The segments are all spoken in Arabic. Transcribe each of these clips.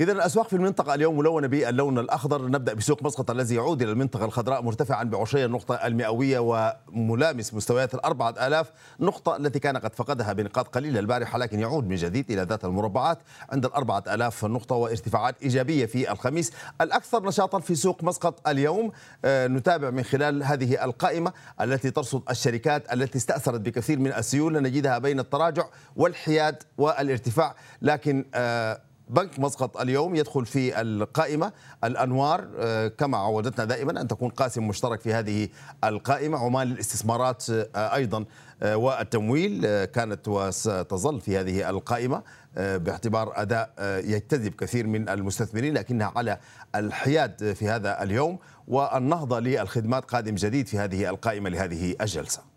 إذا الأسواق في المنطقة اليوم ملونة باللون الأخضر. نبدأ بسوق مسقط الذي يعود إلى المنطقة الخضراء مرتفعا بعشري النقطة المئوية وملامسا مستويات الأربعة آلاف نقطة التي كان قد فقدها بنقاط قليلة البارحة لكن يعود من جديد إلى ذات المربعات عند الأربعة آلاف نقطة وارتفاعات إيجابية في الخميس الأكثر نشاطا في سوق مسقط اليوم. آه، نتابع من خلال هذه القائمة التي ترصد الشركات التي استأثرت بكثير من السيولة نجدها بين التراجع والحياد والارتفاع لكن آه، بنك مسقط اليوم يدخل في القائمة. الأنوار آه، كما عودتنا دائما أن تكون قاسم مشترك في هذه القائمة. عمال الاستثمارات آه، أيضا آه، والتمويل كانت وستظل في هذه القائمة باعتبار أداء يجتذب كثير من المستثمرين لكنها على الحياد في هذا اليوم. والنهضة للخدمات قادم جديد في هذه القائمة لهذه الجلسة.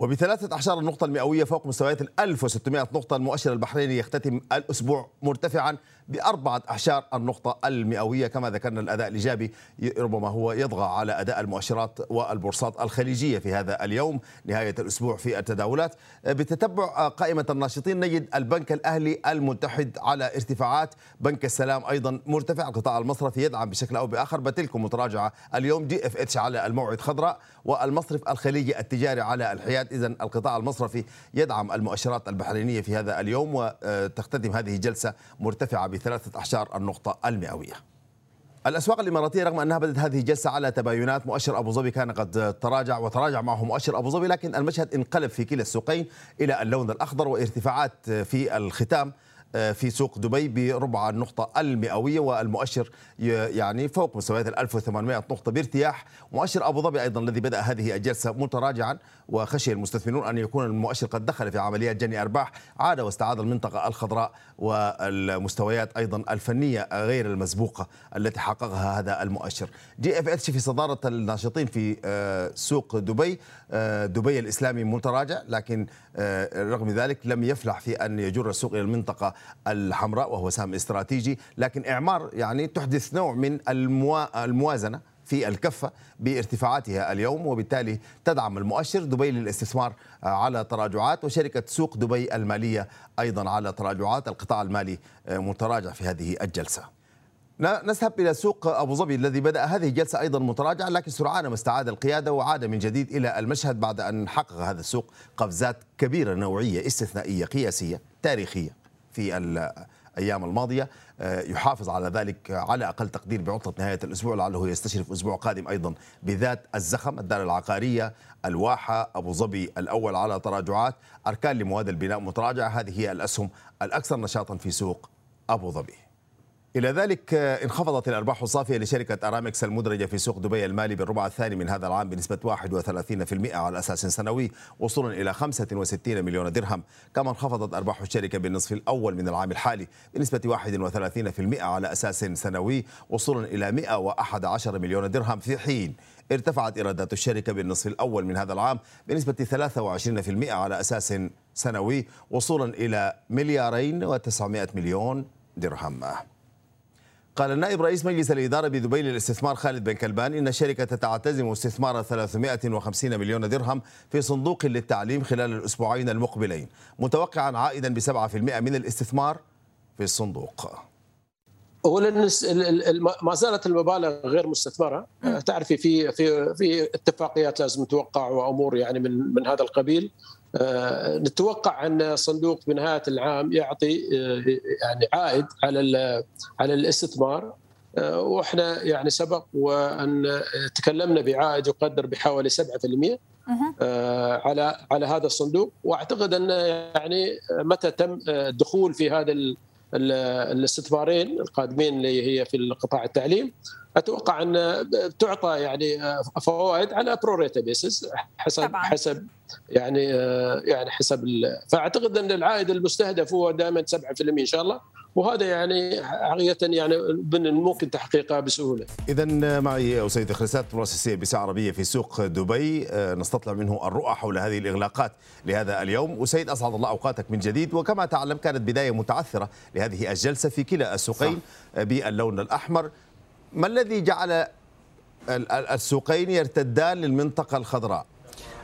وبثلاثة أعشار النقطة المئوية فوق مستويات ال 1600 نقطة المؤشر البحريني يختتم الأسبوع مرتفعا بأربعة أعشار النقطة المئوية كما ذكرنا الأداء الإيجابي ربما هو يطغى على أداء المؤشرات والبورصات الخليجية في هذا اليوم نهاية الأسبوع في التداولات. بتتبع قائمة الناشطين نجد البنك الأهلي المتحد على ارتفاعات. بنك السلام أيضا مرتفع القطاع المصرفي يدعم بشكل أو بآخر بتلكم متراجعة اليوم دي إف إتش على الموعد خضراء والمصرف الخليجي التجاري على الحياد. إذا القطاع المصرفي يدعم المؤشرات البحرينية في هذا اليوم وتختتم هذه الجلسة مرتفعة بثلاثة أعشار النقطة المئوية. الأسواق الإماراتية رغم أنها بدأت هذه الجلسة على تباينات مؤشر أبو ظبي كان قد تراجع وتراجع معه مؤشر أبو ظبي لكن المشهد انقلب في كلا السوقين إلى اللون الأخضر وارتفاعات في الختام في سوق دبي بربع النقطة المئوية والمؤشر يعني فوق مستويات ال 1800 نقطة بارتياح. مؤشر أبو ظبي أيضا الذي بدأ هذه الجلسة متراجعا وخشي المستثمرون أن يكون المؤشر قد دخل في عمليات جني أرباح عاد واستعاد المنطقة الخضراء والمستويات أيضا الفنية غير المسبوقة التي حققها هذا المؤشر. GFH في صدارة الناشطين في آه، سوق دبي آه، دبي الإسلامي متراجع لكن رغم ذلك لم يفلح في أن يجر السوق إلى المنطقة الحمراء وهو سهم استراتيجي لكن إعمار يعني تحدث نوع من الموازنة في الكفة بارتفاعاتها اليوم وبالتالي تدعم المؤشر. دبي للاستثمار على تراجعات وشركة سوق دبي المالية أيضا على تراجعات. القطاع المالي متراجع في هذه الجلسة. نذهب إلى سوق أبو ظبي الذي بدأ هذه الجلسة أيضا متراجعا لكن سرعان ما استعاد القيادة وعاد من جديد إلى المشهد بعد أن حقق هذا السوق قفزات كبيرة نوعية استثنائية قياسية تاريخية. في الأيام الماضية آه، يحافظ على ذلك على أقل تقدير بعطلة نهاية الأسبوع لعله يستشرف أسبوع قادم أيضا بذات الزخم الدار العقارية الواحة أبو ظبي الأول على تراجعات أركان لمواد البناء متراجعة هذه هي الأسهم الأكثر نشاطا في سوق أبو ظبي. إلى ذلك آه، انخفضت الأرباح الصافية لشركة أرامكس المدرجة في سوق دبي المالي بالربع الثاني من هذا العام بنسبة 31% على أساس سنوي وصولا إلى 65 مليون درهم. كما انخفضت أرباح الشركة بالنصف الأول من العام الحالي بنسبة 31% على أساس سنوي وصولا إلى 111 مليون درهم في حين ارتفعت إيرادات الشركة بالنصف الأول من هذا العام بنسبة 23% على أساس سنوي وصولا إلى مليارين و900 مليون درهم. قال النائب رئيس مجلس الإدارة بدبي للاستثمار خالد بن كلبان إن الشركة تعتزم استثمار 350 مليون درهم في صندوق للتعليم خلال الأسبوعين المقبلين متوقعا عائدا ب 7% من الاستثمار في الصندوق. اولا ما زالت المبالغ غير مستثمرة. تعرفي في في في اتفاقيات لازم توقع وأمور يعني من من هذا القبيل. نتوقع أن صندوق بنهايه العام يعطي آه، يعني عائد على على الاستثمار. آه، وإحنا يعني سبق وأن تكلمنا بعائد يقدر بحوالي 7% على على هذا الصندوق. وأعتقد أن يعني متى تم الدخول في هذا الاستثمارين القادمين اللي هي في القطاع التعليم أتوقع أن تعطى يعني فوائد على بروريتا بيسز حسب طبعا. حسب يعني يعني حسب فأعتقد أن العائد المستهدف هو دائما 7% إن شاء الله وهذا يعني حقيقة يعني ممكن تحقيقها بسهولة. اذا معي أسيد خرسات مراسل CNBC عربية في سوق دبي نستطلع منه الرؤى حول هذه الإغلاقات لهذا اليوم، أسيد أسعد الله أوقاتك من جديد وكما تعلم كانت بداية متعثرة لهذه الجلسة في كلا السوقين. باللون الأحمر ما الذي جعل السوقين يرتدان للمنطقة الخضراء؟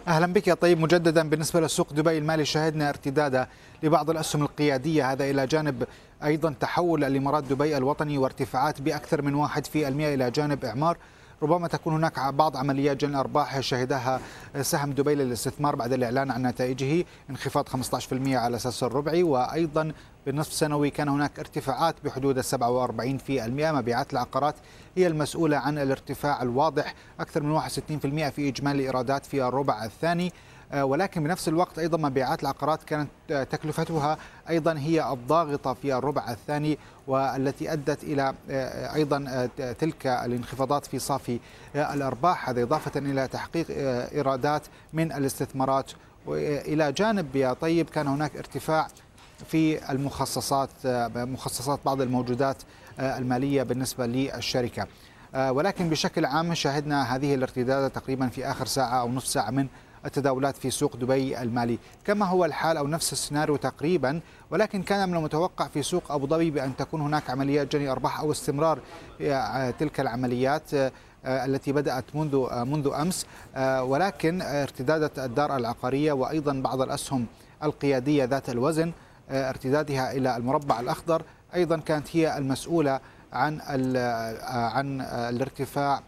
أهلا بك يا طيب. مجددا بالنسبة لسوق دبي المالي شهدنا ارتدادا لبعض الأسهم القيادية. هذا إلى جانب أيضا تحول الامارات دبي الوطني وارتفاعات بأكثر من 1% إلى جانب إعمار. ربما تكون هناك بعض عمليات جني الارباح شهدها سهم دبي للاستثمار بعد الإعلان عن نتائجه انخفاض 15% على أساس الربعي وأيضا بالنصف السنوي كان هناك ارتفاعات بحدود 47% مبيعات العقارات هي المسؤولة عن الارتفاع الواضح أكثر من 61% في إجمالي الإيرادات في الربع الثاني. ولكن بنفس الوقت أيضا مبيعات العقارات كانت آه، تكلفتها أيضا هي الضاغطة في الربع الثاني والتي أدت إلى آه، أيضا تلك الانخفاضات في صافي الأرباح. هذا إضافة إلى تحقيق إيرادات من الاستثمارات. والى جانب يا طيب كان هناك ارتفاع في المخصصات مخصصات بعض الموجودات المالية بالنسبة للشركة. ولكن بشكل عام شاهدنا هذه الارتداد تقريبا في آخر ساعة أو نصف ساعة من التداولات في سوق دبي المالي. كما هو الحال أو نفس السيناريو تقريبا ولكن كان من المتوقع في سوق أبو ظبي بأن تكون هناك عمليات جني أرباح أو استمرار آه، تلك العمليات آه، التي بدأت منذ آه، منذ أمس. ولكن ارتدادة الدار العقارية وأيضا بعض الأسهم القيادية ذات الوزن ارتدادها إلى المربع الأخضر أيضا كانت هي المسؤولة عن عن الارتفاع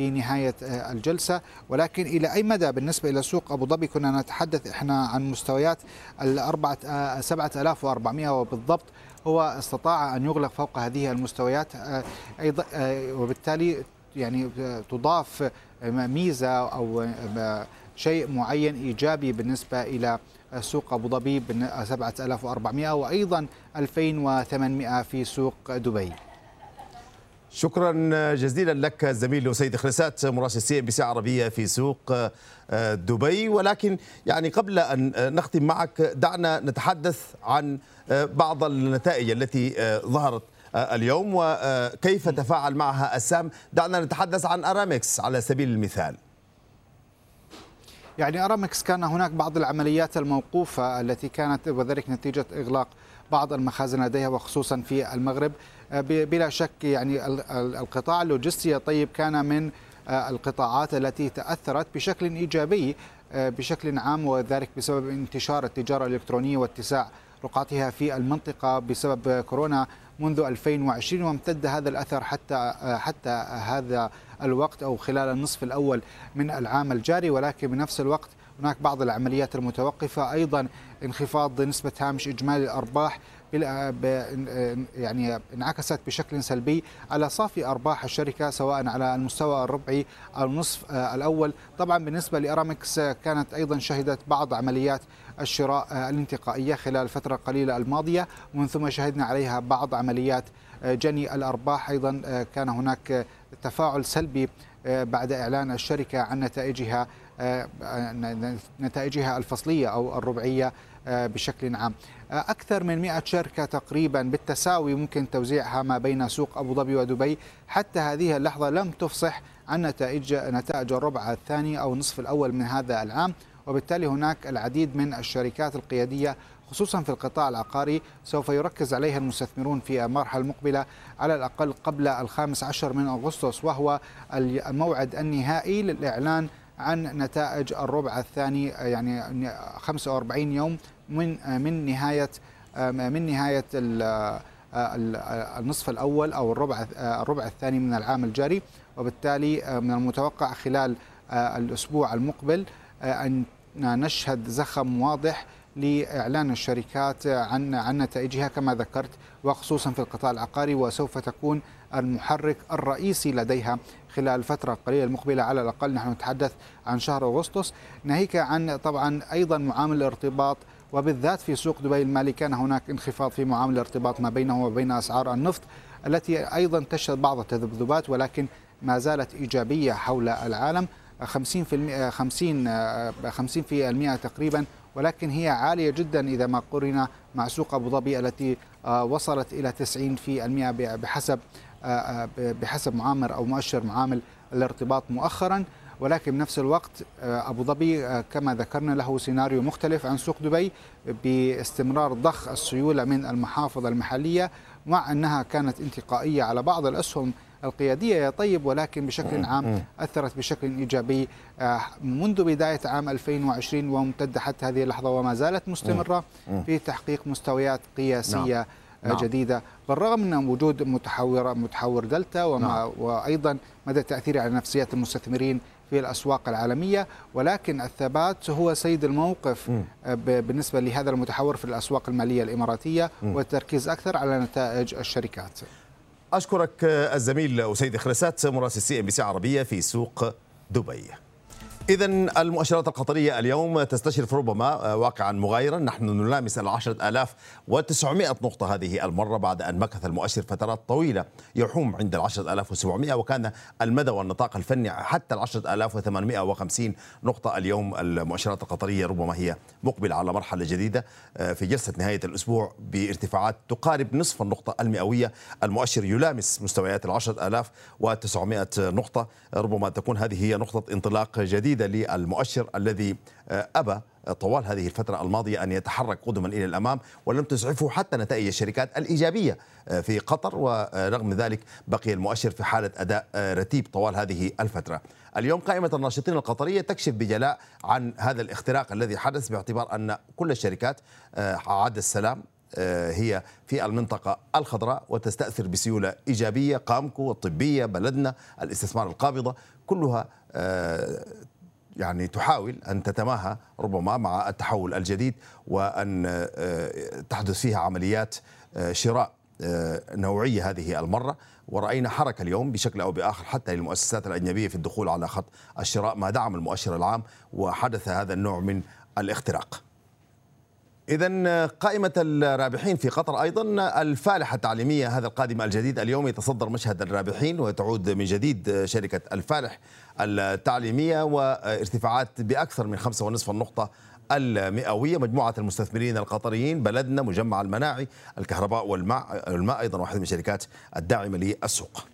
في نهاية آه، الجلسة. ولكن إلى أي مدى بالنسبة إلى سوق أبو ظبي؟ كنا نتحدث إحنا عن مستويات الأربعة آه، سبعة آلاف وأربعمائة وبالضبط. هو استطاع أن يغلق فوق هذه المستويات آه، أيضا وبالتالي يعني تضاف ميزة أو شيء معين إيجابي بالنسبة إلى سوق أبو ظبي 7400 وأيضا 2800 في سوق دبي. شكرا جزيلا لك زميل أسيد خرسات مراسل CNBC عربية في سوق آه، دبي. ولكن يعني قبل أن نختم معك دعنا نتحدث عن آه، بعض النتائج التي آه، ظهرت اليوم وكيف تفاعل معها السهم دعنا نتحدث عن أرامكس على سبيل المثال. يعني أرامكس كان هناك بعض العمليات الموقوفة التي كانت وذلك نتيجة إغلاق بعض المخازن لديها وخصوصا في المغرب. بلا شك يعني القطاع اللوجستي طيب كان من آه، القطاعات التي تأثرت بشكل إيجابي آه، بشكل عام وذلك بسبب انتشار التجارة الإلكترونية واتساع رقعتها في المنطقة بسبب كورونا منذ 2020 وامتد هذا الأثر حتى حتى هذا الوقت أو خلال النصف الأول من العام الجاري. ولكن بنفس الوقت هناك بعض العمليات المتوقفة أيضا انخفاض نسبة هامش إجمالي الأرباح يعني انعكست بشكل سلبي على صافي أرباح الشركة سواء على المستوى الربعي أو النصف آه، الأول. طبعا بالنسبة لأرامكس آه، كانت أيضا شهدت بعض عمليات الشراء آه، الانتقائية خلال الفترة القليلة الماضية ومن ثم شهدنا عليها بعض عمليات جني الأرباح. أيضا كان هناك تفاعل سلبي بعد إعلان الشركة عن نتائجها نتائجها الفصلية أو الربعية. بشكل عام. أكثر من 100 شركة تقريبا بالتساوي ممكن توزيعها ما بين سوق أبو ظبي ودبي. حتى هذه اللحظة لم تفصح عن نتائج نتائج الربع الثاني أو النصف الأول من هذا العام. وبالتالي هناك العديد من الشركات القيادية خصوصا في القطاع العقاري سوف يركز عليها المستثمرون في المرحلة المقبلة على الأقل قبل الخامس عشر من أغسطس وهو الموعد النهائي للإعلان عن نتائج الربع الثاني يعني 45 يوم من من نهاية من نهاية النصف الأول أو الربع الربع الثاني من العام الجاري. وبالتالي من المتوقع خلال الأسبوع المقبل أن نشهد زخم واضح لإعلان الشركات عن عن نتائجها كما ذكرت وخصوصا في القطاع العقاري وسوف تكون المحرك الرئيسي لديها خلال الفترة القليلة المقبلة. على الأقل نحن نتحدث عن شهر أغسطس. ناهيك عن طبعا أيضا معامل الارتباط وبالذات في سوق دبي المالي كان هناك انخفاض في معامل الارتباط ما بينه وبين أسعار النفط التي أيضا تشهد بعض التذبذبات ولكن ما زالت إيجابية حول العالم. 50 في 50 50 في المئة تقريبا ولكن هي عالية جدا إذا ما قرن مع سوق أبو ظبي التي آه، وصلت إلى 90 في المئة بحسب آه، آه، بحسب معامر أو مؤشر معامل الارتباط مؤخرا. ولكن بنفس الوقت أبو ظبي كما ذكرنا له سيناريو مختلف عن سوق دبي باستمرار ضخ السيولة من المحافظ المحلية مع أنها كانت انتقائية على بعض الأسهم القيادية يا طيب ولكن بشكل عام أثرت بشكل إيجابي آه، منذ بداية عام 2020 وممتدة حتى هذه اللحظة وما زالت مستمرة في تحقيق مستويات قياسية نعم. نعم. جديدة بالرغم من وجود متحور متحور دلتا وما نعم. وأيضا مدى تأثيره على نفسيات المستثمرين في الأسواق العالمية ولكن الثبات هو سيد الموقف م. بالنسبة لهذا المتحور في الأسواق المالية الإماراتية. والتركيز أكثر على نتائج الشركات أشكرك الزميل أسيد خرسات مراسل CNBC عربية في سوق دبي إذا المؤشرات القطرية اليوم تستشرف ربما واقعا مغايرا. نحن نلامس العشرة آلاف وتسعمائة نقطة هذه المرة بعد أن مكث المؤشر فترات طويلة يحوم عند العشرة آلاف وسبعمائة وكان المدى والنطاق الفني حتى العشرة آلاف وثمانمائة وخمسين نقطة اليوم المؤشرات القطرية ربما هي مقبلة على مرحلة جديدة آه، في جلسة نهاية الأسبوع بارتفاعات تقارب نصف النقطة المئوية. المؤشر يلامس مستويات العشرة آلاف وتسعمائة نقطة ربما تكون هذه هي نقطة انطلاق جديدة جديدة للمؤشر الذي آه، أبى طوال هذه الفترة الماضية أن يتحرك قدما إلى الأمام ولم تسعفه حتى نتائج الشركات الإيجابية آه، في قطر. ورغم ذلك بقي المؤشر في حالة أداء آه، رتيب طوال هذه الفترة. اليوم قائمة الناشطين القطرية تكشف بجلاء عن هذا الاختراق الذي حدث باعتبار أن كل الشركات عاد السلام هي في المنطقة الخضراء وتستأثر بسيولة إيجابية. قامكو الطبية بلدنا الاستثمار القابضة كلها يعني تحاول أن تتماهى ربما مع التحول الجديد وأن آه، تحدث فيها عمليات آه، شراء آه، نوعية هذه المرة. ورأينا حركة اليوم بشكل أو بآخر حتى للمؤسسات الأجنبية في الدخول على خط الشراء ما دعم المؤشر العام وحدث هذا النوع من الاختراق. إذا قائمة الرابحين في قطر أيضا الفالحة التعليمية هذا القادم الجديد اليوم يتصدر مشهد الرابحين وتعود من جديد شركة الفالح التعليمية وارتفاعات بأكثر من خمسة ونصف النقطة المئوية. مجموعة المستثمرين القطريين بلدنا مجمع المناعي الكهرباء والماء الماء أيضا واحد من الشركات الداعمة للسوق.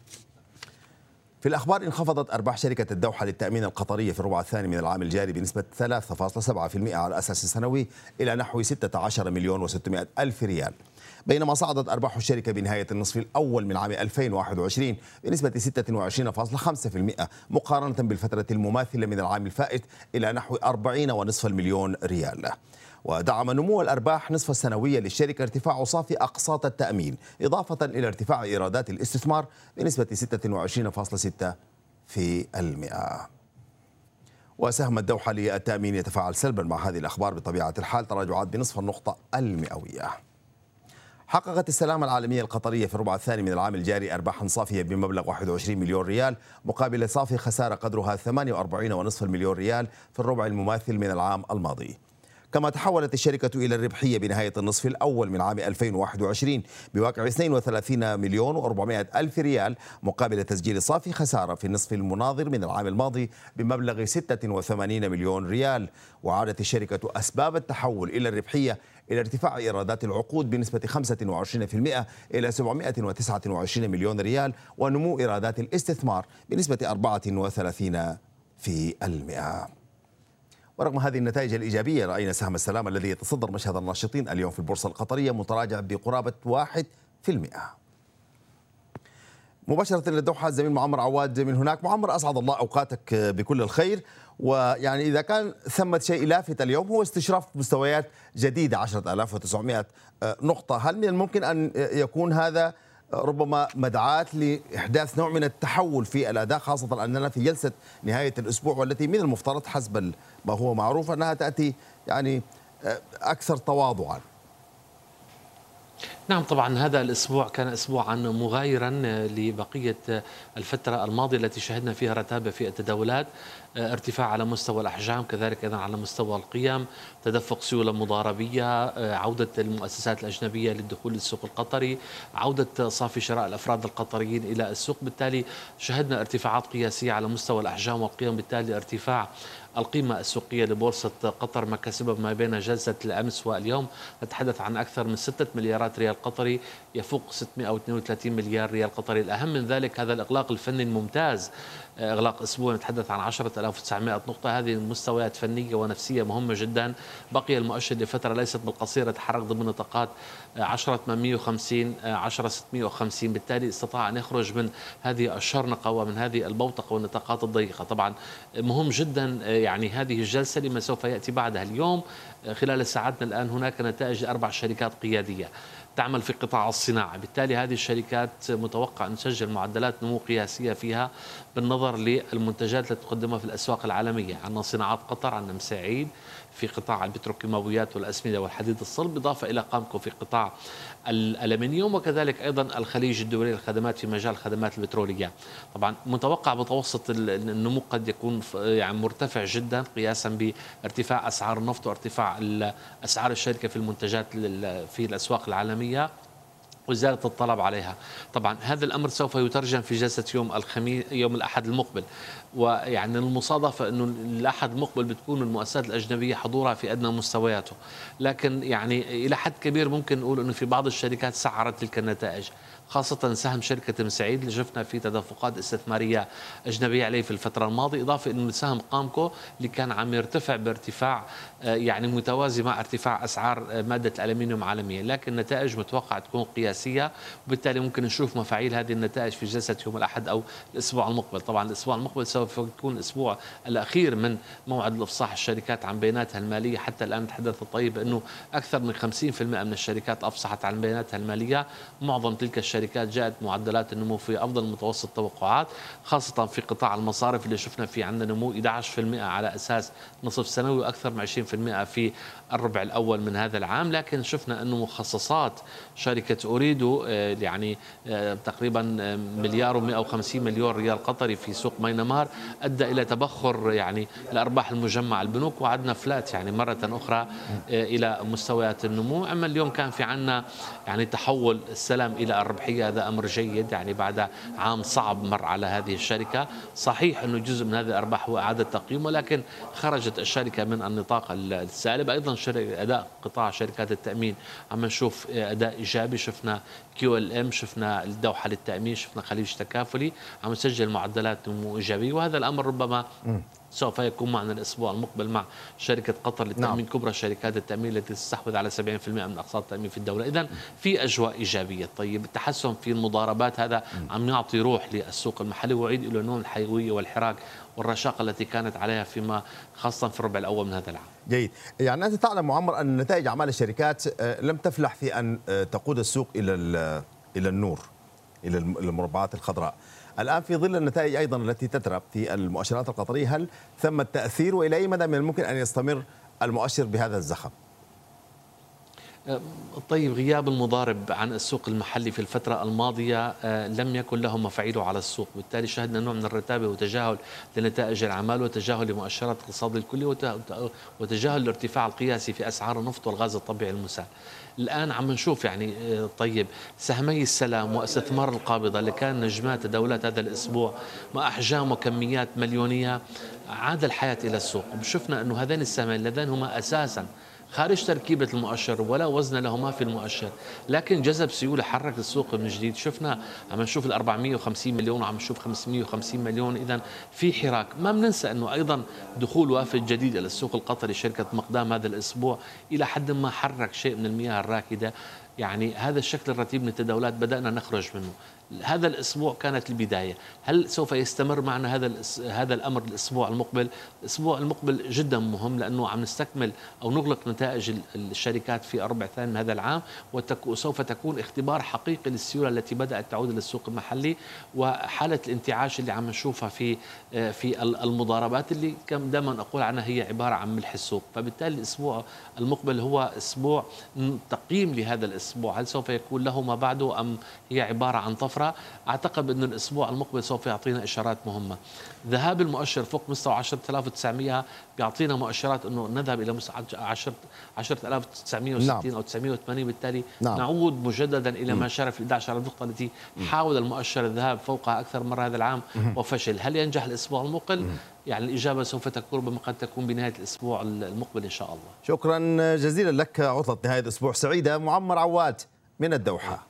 في الأخبار انخفضت أرباح شركة الدوحة للتأمين القطرية في الربع الثاني من العام الجاري بنسبة 3.7% على أساس سنوي إلى نحو 16 مليون و600 ألف ريال. بينما صعدت أرباح الشركة بنهاية النصف الأول من عام 2021 بنسبة 26.5% مقارنة بالفترة المماثلة من العام الفائت إلى نحو 40.5 مليون ريال. ودعم نمو الأرباح نصف السنوية للشركة ارتفاع صافي أقساط التأمين إضافة إلى ارتفاع إيرادات الاستثمار بنسبة 26.6 في المئة. وسهم الدوحة للتأمين يتفاعل سلبا مع هذه الأخبار بطبيعة الحال تراجعات بنصف النقطة المئوية. حققت السلامة العالمية القطرية في الربع الثاني من العام الجاري أرباحا صافية بمبلغ 21 مليون ريال مقابل صافي خسارة قدرها 48.5 مليون ريال في الربع المماثل من العام الماضي. كما تحولت الشركة إلى الربحية بنهاية النصف الأول من عام 2021 بواقع 32 مليون و400 ألف ريال مقابل تسجيل صافي خسارة في النصف المناظر من العام الماضي بمبلغ 86 مليون ريال. وعادت الشركة أسباب التحول إلى الربحية إلى ارتفاع إيرادات العقود بنسبة 25% إلى 729 مليون ريال ونمو إيرادات الاستثمار بنسبة 34 في المئة. ورغم هذه النتائج الإيجابية رأينا سهم السلام الذي يتصدر مشهد الناشطين اليوم في البورصة القطرية متراجع بقرابة واحد في المئة. مباشرة للدوحة الزميل معمر عواد من هناك. معمر أسعد الله أوقاتك بكل الخير. ويعني إذا كان ثمة شيء لافت اليوم هو استشراف مستويات جديدة 10900 نقطة. هل من الممكن أن يكون هذا ربما مدعاة لإحداث نوع من التحول في الأداء خاصة أننا في جلسة نهاية الأسبوع والتي من المفترض حسب ما هو معروف أنها تأتي يعني أكثر تواضعا. نعم طبعا هذا الأسبوع كان اسبوعا مغايرا لبقية الفترة الماضية التي شهدنا فيها رتابه في التداولات. ارتفاع على مستوى الأحجام كذلك أيضا على مستوى القيم تدفق سيوله مضاربية عودة المؤسسات الأجنبية للدخول للسوق القطري عودة صافي شراء الأفراد القطريين إلى السوق. بالتالي شهدنا ارتفاعات قياسية على مستوى الأحجام والقيم بالتالي ارتفاع القيمة السوقية لبورصة قطر مكاسبها ما بين جلسة الأمس واليوم. نتحدث عن أكثر من 6 مليارات ريال قطري يفوق 632 مليار ريال قطري. الأهم من ذلك هذا الإغلاق الفني الممتاز. إغلاق أسبوع نتحدث عن 10 13900 نقطة. هذه مستويات فنية ونفسية مهمة جدا. بقي المؤشر لفترة ليست بالقصيرة تحرك ضمن نطاقات 10 850 10 650 بالتالي استطاع أن يخرج من هذه الشرنقة ومن هذه البوتقة والنطاقات الضيقة. طبعا مهم جدا يعني هذه الجلسة لما سوف يأتي بعدها اليوم. خلال ساعاتنا الآن هناك نتائج أربع شركات قيادية. تعمل في قطاع الصناعة. بالتالي هذه الشركات متوقع أن تسجل معدلات نمو قياسية فيها بالنظر للمنتجات التي تقدمها في الأسواق العالمية. عندنا صناعات قطر عندنا مساعيد في قطاع البتروكيماويات والأسمدة والحديد الصلب إضافة إلى قامكو في قطاع الألمنيوم وكذلك أيضا الخليج الدولي للخدمات في مجال الخدمات البترولية. طبعا متوقع متوسط النمو قد يكون يعني مرتفع جدا قياسا بارتفاع أسعار النفط وارتفاع أسعار الشركة في المنتجات في الأسواق العالمية. وزيادة الطلب عليها. طبعا هذا الأمر سوف يترجم في جلسة يوم الخميس يوم الأحد المقبل. ويعني المصادفة أنه الأحد المقبل بتكون المؤسسات الأجنبية حضورها في أدنى مستوياته. لكن يعني إلى حد كبير ممكن نقول أنه في بعض الشركات سعرت تلك النتائج خاصة سهم شركة مسعيد اللي شفنا في تدفقات استثمارية أجنبية عليه في الفترة الماضية إضافة أنه سهم قامكو اللي كان عم يرتفع بارتفاع يعني متوازي مع ارتفاع أسعار آه، مادة الألمنيوم عالميا لكن النتائج متوقع تكون قياسية وبالتالي ممكن نشوف مفاعيل هذه النتائج في جلسة يوم الأحد أو الأسبوع المقبل. طبعا الأسبوع المقبل سوف يكون الأسبوع الأخير من موعد الإفصاح الشركات عن بياناتها المالية حتى الآن نتحدث الطيب أنه أكثر من 50% من الشركات أفصحت عن بياناتها المالية. معظم تلك الشركات جاءت معدلات النمو في أفضل متوسط التوقعات خاصة في قطاع المصارف اللي شفنا في عندنا نمو 11% على أساس نصف سنوي وأكثر من 20% في الربع الأول من هذا العام لكن شفنا انه مخصصات شركة أوريدو آه، يعني آه، تقريبا آه، مليار و150 مليون ريال قطري في سوق مينمار أدى إلى تبخر يعني الأرباح المجمع البنوك وعدنا فلات يعني مرة أخرى إلى مستويات النمو. أما اليوم كان في عندنا يعني تحول السلام الربح الربحية هذا أمر جيد يعني بعد عام صعب مر على هذه الشركة. صحيح أنه جزء من هذه الأرباح هو إعادة تقييم ولكن خرجت الشركة من النطاق السالب. أيضا أداء قطاع شركات التأمين. عم نشوف أداء إيجابي. شفنا كيو إل إم شفنا الدوحة للتأمين شفنا خليج تكافلي. عم نسجل معدلات نمو إيجابية. وهذا الأمر ربما سوف يكون معنا الأسبوع المقبل مع شركة قطر للتأمين. نعم. كبرى شركات التأمين التي تستحوذ على 70% من أقساط التأمين في الدولة، اذا في أجواء إيجابية، طيب التحسن في المضاربات هذا عم يعطي روح للسوق المحلي. ويعيد إلى نوع الحيوية والحراك. والرشاقه التي كانت عليها فيما خاصه في الربع الأول من هذا العام. جيد، يعني أنت تعلم معمر أن نتائج أعمال الشركات آه، لم تفلح في أن آه، تقود السوق إلى إلى النور إلى المربعات الخضراء. الآن في ظل النتائج أيضا التي تترى في المؤشرات القطرية هل ثم تأثير وإلى أي مدى من الممكن أن يستمر المؤشر بهذا الزخم؟ طيب غياب المضارب عن السوق المحلي في الفترة الماضية آه، لم يكن له مفعيله على السوق. بالتالي شهدنا نوع من الرتابة وتجاهل لنتائج الأعمال وتجاهل لمؤشرات الاقتصاد الكلي وتجاهل الارتفاع القياسي في أسعار النفط والغاز الطبيعي المسال الآن عم نشوف يعني آه، طيب سهمي السلام واستثمار القابضة اللي كان نجمات تداولات هذا الأسبوع مع أحجام وكميات مليونية عاد الحياة إلى السوق. وشفنا أنه هذين السهمين اللذان هما أساساً خارج تركيبة المؤشر ولا وزن لهما في المؤشر. لكن جذب سيولة حرك السوق من جديد. شفنا عم نشوف ال 450 مليون وعم نشوف 550 مليون. إذا في حراك. ما بننسى أنه أيضا دخول وافد جديد إلى السوق القطري شركة مقدام هذا الأسبوع. إلى حد ما حرك شيء من المياه الراكدة. يعني هذا الشكل الرتيب من التداولات بدأنا نخرج منه. هذا الأسبوع كانت البداية، هل سوف يستمر معنا هذا هذا الأمر الأسبوع المقبل؟ الأسبوع المقبل جدا مهم لأنه عم نستكمل أو نغلق نتائج الشركات في الربع الثاني من هذا العام وسوف تكون اختبار حقيقي للسيولة التي بدأت تعود للسوق المحلي وحالة الانتعاش اللي عم نشوفها في في المضاربات اللي كم دائما أقول عنها هي عبارة عن ملح السوق، فبالتالي الأسبوع المقبل هو أسبوع تقييم لهذا الأسبوع، هل سوف يكون له ما بعده أم هي عبارة عن طفرة؟ الأخرى أعتقد أن الأسبوع المقبل سوف يعطينا إشارات مهمة. ذهاب المؤشر فوق مستوى 10900 بيعطينا مؤشرات أنه نذهب إلى 10960 نعم. أو 980 بالتالي نعم. نعود مجددا إلى ما شرف 11 نقطة التي حاول المؤشر الذهاب فوقها أكثر مرة هذا العام وفشل. هل ينجح الأسبوع المقبل؟ يعني الإجابة سوف تكون ربما قد تكون بنهاية الأسبوع المقبل إن شاء الله. شكرا جزيلا لك عطلة نهاية الأسبوع سعيدة معمر عواد من الدوحة.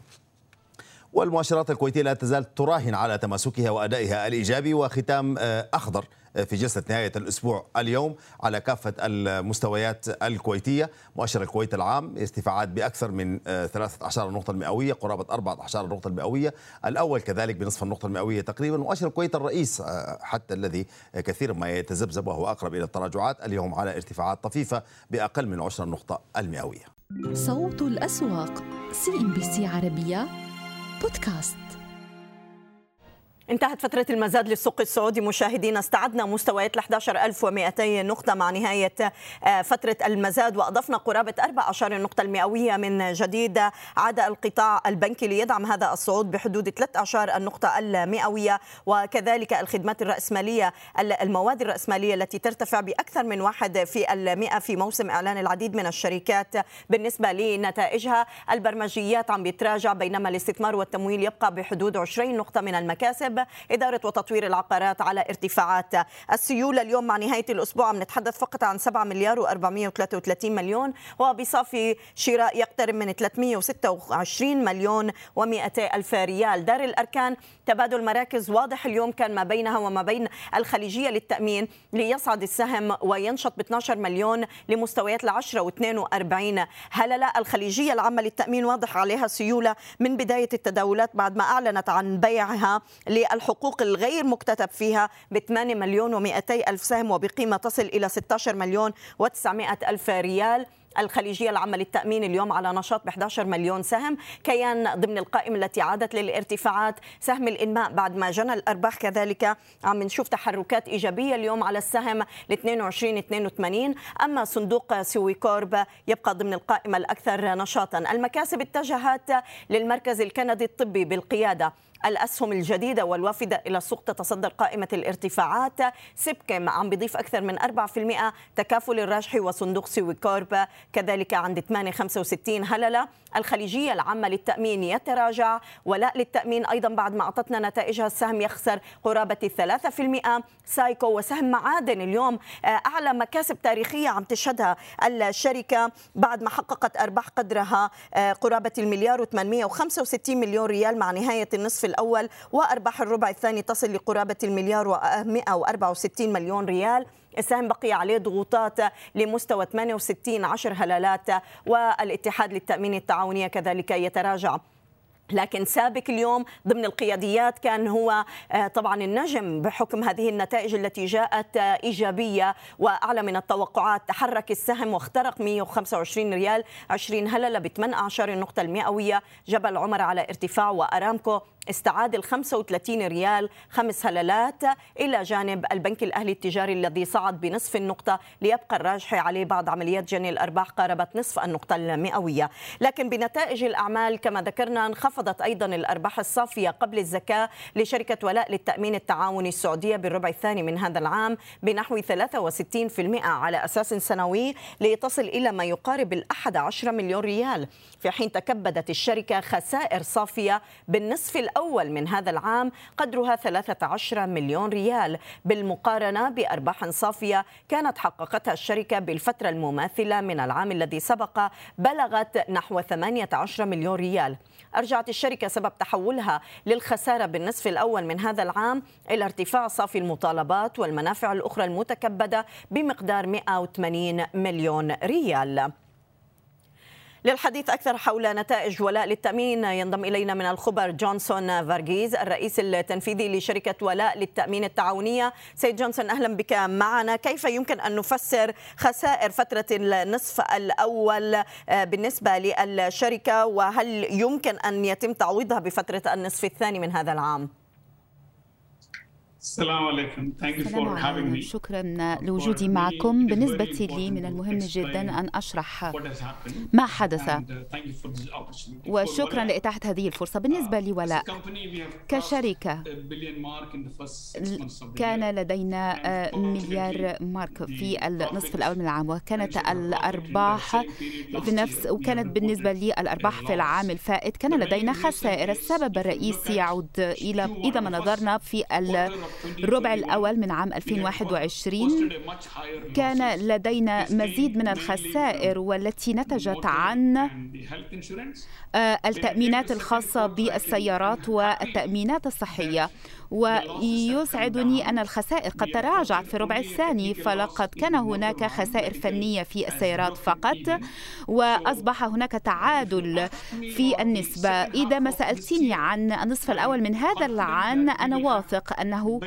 والمؤشرات الكويتية لا تزال تراهن على تماسكها وأدائها الإيجابي وختام آه، أخضر في جلسة نهاية الأسبوع اليوم على كافة المستويات الكويتية. مؤشر الكويت العام ارتفاعات بأكثر من 13 نقطة المئوية قرابة 14 نقطة المئوية الأول كذلك بنصف النقطة المئوية تقريبا. مؤشر الكويت الرئيس حتى الذي كثيرا ما يتذبذب وهو أقرب إلى التراجعات اليوم على ارتفاعات طفيفة بأقل من 10 نقطة المئوية. صوت الأسواق CNBC عربية بودكاست. انتهت فترة المزاد للسوق السعودي. مشاهدينا استعدنا مستويات ل 11200 نقطة مع نهاية آه، فترة المزاد وأضفنا قرابة 14 نقطة المئوية من جديد عاد القطاع البنكي ليدعم هذا الصعود بحدود 13 النقطة المئوية. وكذلك الخدمات الرأسمالية المواد الرأسمالية التي ترتفع بأكثر من واحد في المئة في موسم إعلان العديد من الشركات بالنسبة لنتائجها. البرمجيات عم بيتراجع بينما الاستثمار والتمويل يبقى بحدود 20 نقطة من المكاسب. إدارة وتطوير العقارات على ارتفاعات السيولة. اليوم مع نهاية الأسبوع عم نتحدث فقط عن 7 مليار و433 مليون وبصافي شراء يقترب من 326 مليون و200 ألف ريال. دار الأركان تبادل مراكز واضح اليوم كان ما بينها وما بين الخليجية للتأمين ليصعد السهم وينشط ب 12 مليون لمستويات ل 10 و42 هللة الخليجية العامة للتأمين واضح عليها سيولة من بداية التداولات بعد ما أعلنت عن بيعها الحقوق الغير مكتتب فيها ب 8 مليون و200 ألف سهم وبقيمة تصل إلى 16 مليون و900 ألف ريال. الخليجية العامة للتأمين اليوم على نشاط ب 11 مليون سهم كيان ضمن القائمة التي عادت للارتفاعات سهم الإنماء بعد ما جنى الأرباح كذلك. عم نشوف تحركات إيجابية اليوم على السهم ل 22 82 أما صندوق سوي كورب يبقى ضمن القائمة الأكثر نشاطا. المكاسب اتجهت للمركز الكندي الطبي بالقيادة. الأسهم الجديدة والوافدة إلى السوق تتصدر قائمة الارتفاعات. سبكيم عم بيضيف أكثر من 4% تكافل الراجحي وصندوق Swicorp كذلك عند 865 هللة الخليجية العامة للتأمين يتراجع ولاء للتأمين أيضا بعد ما أعطتنا نتائجها السهم يخسر قرابة 3% سايكو وسهم معادن اليوم آه، أعلى مكاسب تاريخية عم تشهدها الشركة بعد ما حققت أرباح قدرها آه، قرابة المليار و865 مليون ريال مع نهاية النصف الأول وأرباح الربع الثاني تصل لقرابة المليار و164 مليون ريال. السهم بقي عليه ضغوطات لمستوى 68 عشر هلالات والاتحاد للتأمين التعاونية كذلك يتراجع. لكن سابق اليوم ضمن القياديات كان هو آه، طبعا النجم بحكم هذه النتائج التي جاءت آه، إيجابية وأعلى من التوقعات. تحرك السهم واخترق 125 ريال 20 هللة ب 18 النقطة المئوية. جبل عمر على ارتفاع وأرامكو استعاد ال 35 ريال خمس هللات إلى جانب البنك الأهلي التجاري الذي صعد بنصف النقطة ليبقى الراجح عليه بعد عمليات جني الأرباح قاربت نصف النقطة المئوية. لكن بنتائج الأعمال كما ذكرنا انخفضت أيضا الأرباح الصافية قبل الزكاة لشركة ولاء للتأمين التعاوني السعودية بالربع الثاني من هذا العام بنحو 63% على أساس سنوي لتصل إلى ما يقارب الأحد عشر مليون ريال. في حين تكبدت الشركة خسائر صافية بالنصف من هذا العام قدرها 13 مليون ريال. بالمقارنة بأرباح صافية كانت حققتها الشركة بالفترة المماثلة من العام الذي سبق بلغت نحو 18 مليون ريال. أرجعت الشركة سبب تحولها للخسارة بالنصف الأول من هذا العام إلى ارتفاع صافي المطالبات والمنافع الأخرى المتكبدة بمقدار 180 مليون ريال. للحديث أكثر حول نتائج ولاء للتأمين ينضم إلينا من الخبر جونسون فارغيز الرئيس التنفيذي لشركة ولاء للتأمين التعاونية. سيد جونسون أهلا بك معنا. كيف يمكن أن نفسر خسائر فترة النصف الأول آه، بالنسبة للشركة؟ وهل يمكن أن يتم تعويضها بفترة النصف الثاني من هذا العام؟ السلام عليكم. Thank you for having me. شكرا لوجودي معكم. بالنسبة لي من المهم جدا أن أشرح ما حدث. Uh, وشكرا لإتاحة هذه الفرصة. بالنسبة لي ولاء كشركة. كان لدينا uh, مليار مارك في النصف الأول من العام. وكانت الأرباح في نفس وكانت بالنسبة لي الأرباح في العام الفائت. كان لدينا خسائر. السبب الرئيسي يعود إلى إذا ما نظرنا في الربع الأول من عام 2021 كان لدينا مزيد من الخسائر والتي نتجت عن آه، التأمينات الخاصة بالسيارات والتأمينات الصحية. ويسعدني أن الخسائر قد تراجعت في الربع الثاني فلقد كان هناك خسائر فنية في السيارات فقط وأصبح هناك تعادل في النسبة. إذا ما سألتني عن النصف الأول من هذا العام أنا واثق أنه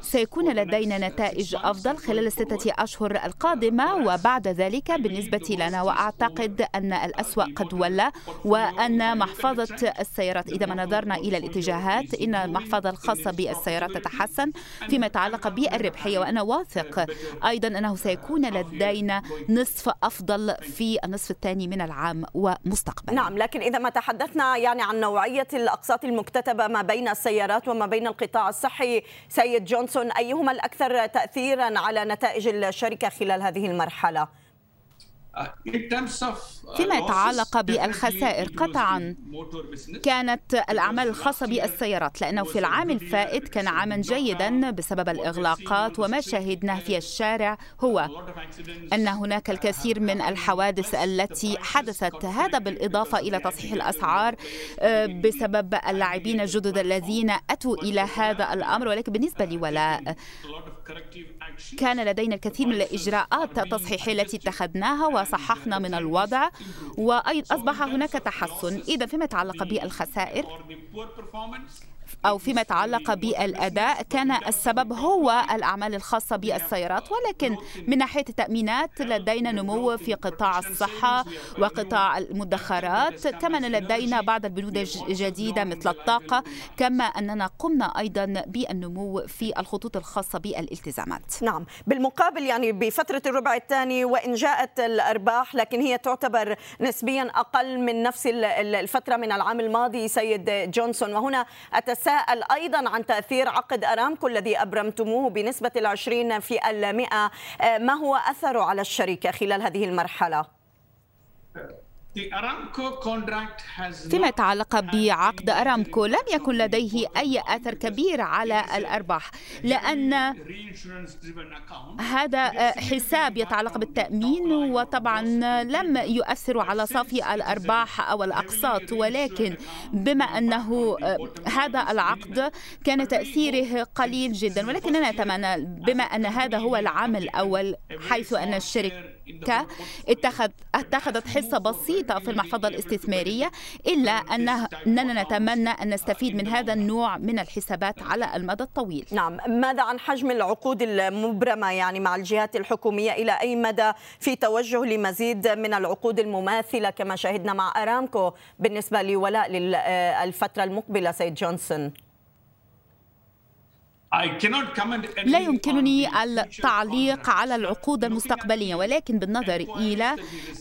سيكون لدينا نتائج أفضل خلال الستة أشهر القادمة وبعد ذلك بالنسبة لنا. وأعتقد أن الأسوأ قد ولى وأن محفظة السيارات إذا ما نظرنا إلى الاتجاهات إن المحفظة الخاصة بالسيارات تتحسن فيما يتعلق بالربحية وأنا واثق أيضا أنه سيكون لدينا نصف أفضل في النصف الثاني من العام ومستقبلا نعم لكن إذا ما تحدثنا يعني عن نوعية الأقساط المكتتبة ما بين السيارات وما بين القطاع الصحي سيد جونسون أيهما الأكثر تأثيرا على نتائج الشركة خلال هذه المرحلة؟ فيما يتعلق بالخسائر قطعا كانت الأعمال الخاصة بالسيارات لأنه في العام الفائت كان عاما جيدا بسبب الإغلاقات وما شاهدناه في الشارع هو أن هناك الكثير من الحوادث التي حدثت. هذا بالإضافة إلى تصحيح الأسعار آه، بسبب اللاعبين الجدد الذين أتوا إلى هذا الأمر. ولكن بالنسبة لي ولا كان لدينا الكثير من الإجراءات التصحيحية التي اتخذناها وصححنا من الوضع وأيضا أصبح هناك تحسن. إذا فيما يتعلق بالخسائر. أو فيما يتعلق بالأداء كان السبب هو الأعمال الخاصة بالسيارات ولكن من ناحية التأمينات لدينا نمو في قطاع الصحة وقطاع المدخرات. كما لدينا بعض البنود الجديدة مثل الطاقة كما أننا قمنا أيضا بالنمو في الخطوط الخاصة بالالتزامات. نعم. بالمقابل يعني بفترة الربع الثاني وإن جاءت الأرباح لكن هي تعتبر نسبيا أقل من نفس الفترة من العام الماضي سيد جونسون. وهنا أتساءل نتساءل أيضا عن تأثير عقد أرامكو الذي أبرمتموه بنسبة العشرين في المئة ما هو أثره على الشركة خلال هذه المرحلة؟ فيما يتعلق بعقد أرامكو لم يكن لديه أي أثر كبير على الأرباح لأن هذا حساب يتعلق بالتأمين وطبعا لم يؤثر على صافي الأرباح أو الأقساط ولكن بما أنه هذا العقد كان تأثيره قليل جدا ولكننا نتمنى بما أن هذا هو العام الأول حيث أن الشركة اتخذ اتخذت حصة بسيطة في المحفظة الاستثمارية إلا أننا نتمنى أن نستفيد من هذا النوع من الحسابات على المدى الطويل. نعم. ماذا عن حجم العقود المبرمة يعني مع الجهات الحكومية؟ إلى أي مدى في توجه لمزيد من العقود المماثلة كما شاهدنا مع أرامكو بالنسبة لولاء للفترة المقبلة سيد جونسون؟ لا يمكنني التعليق على العقود المستقبلية ولكن بالنظر إلى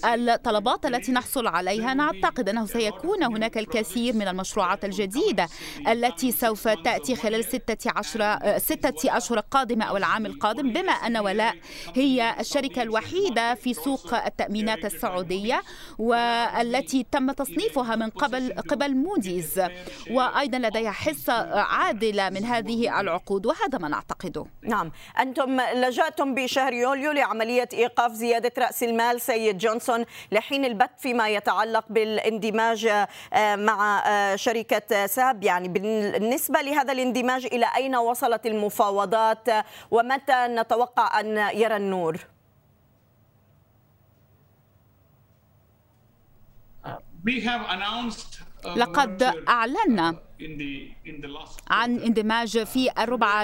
الطلبات التي نحصل عليها نعتقد أنه سيكون هناك الكثير من المشروعات الجديدة التي سوف تأتي خلال ستة, عشر ستة أشهر القادمة أو العام القادم. بما أن ولاء هي الشركة الوحيدة في سوق التأمينات السعودية والتي تم تصنيفها من قبل قبل موديز وأيضا لديها حصة عادلة من هذه العقود. الوقود وهذا ما نعتقده. نعم. أنتم لجأتم بشهر يوليو لعملية إيقاف زيادة رأس المال سيد جونسون لحين البت فيما يتعلق بالاندماج آه، مع آه، شركة ساب. يعني بالنسبة لهذا الاندماج إلى أين وصلت المفاوضات؟ ومتى نتوقع أن يرى النور؟ لقد أعلنا عن اندماج في الربع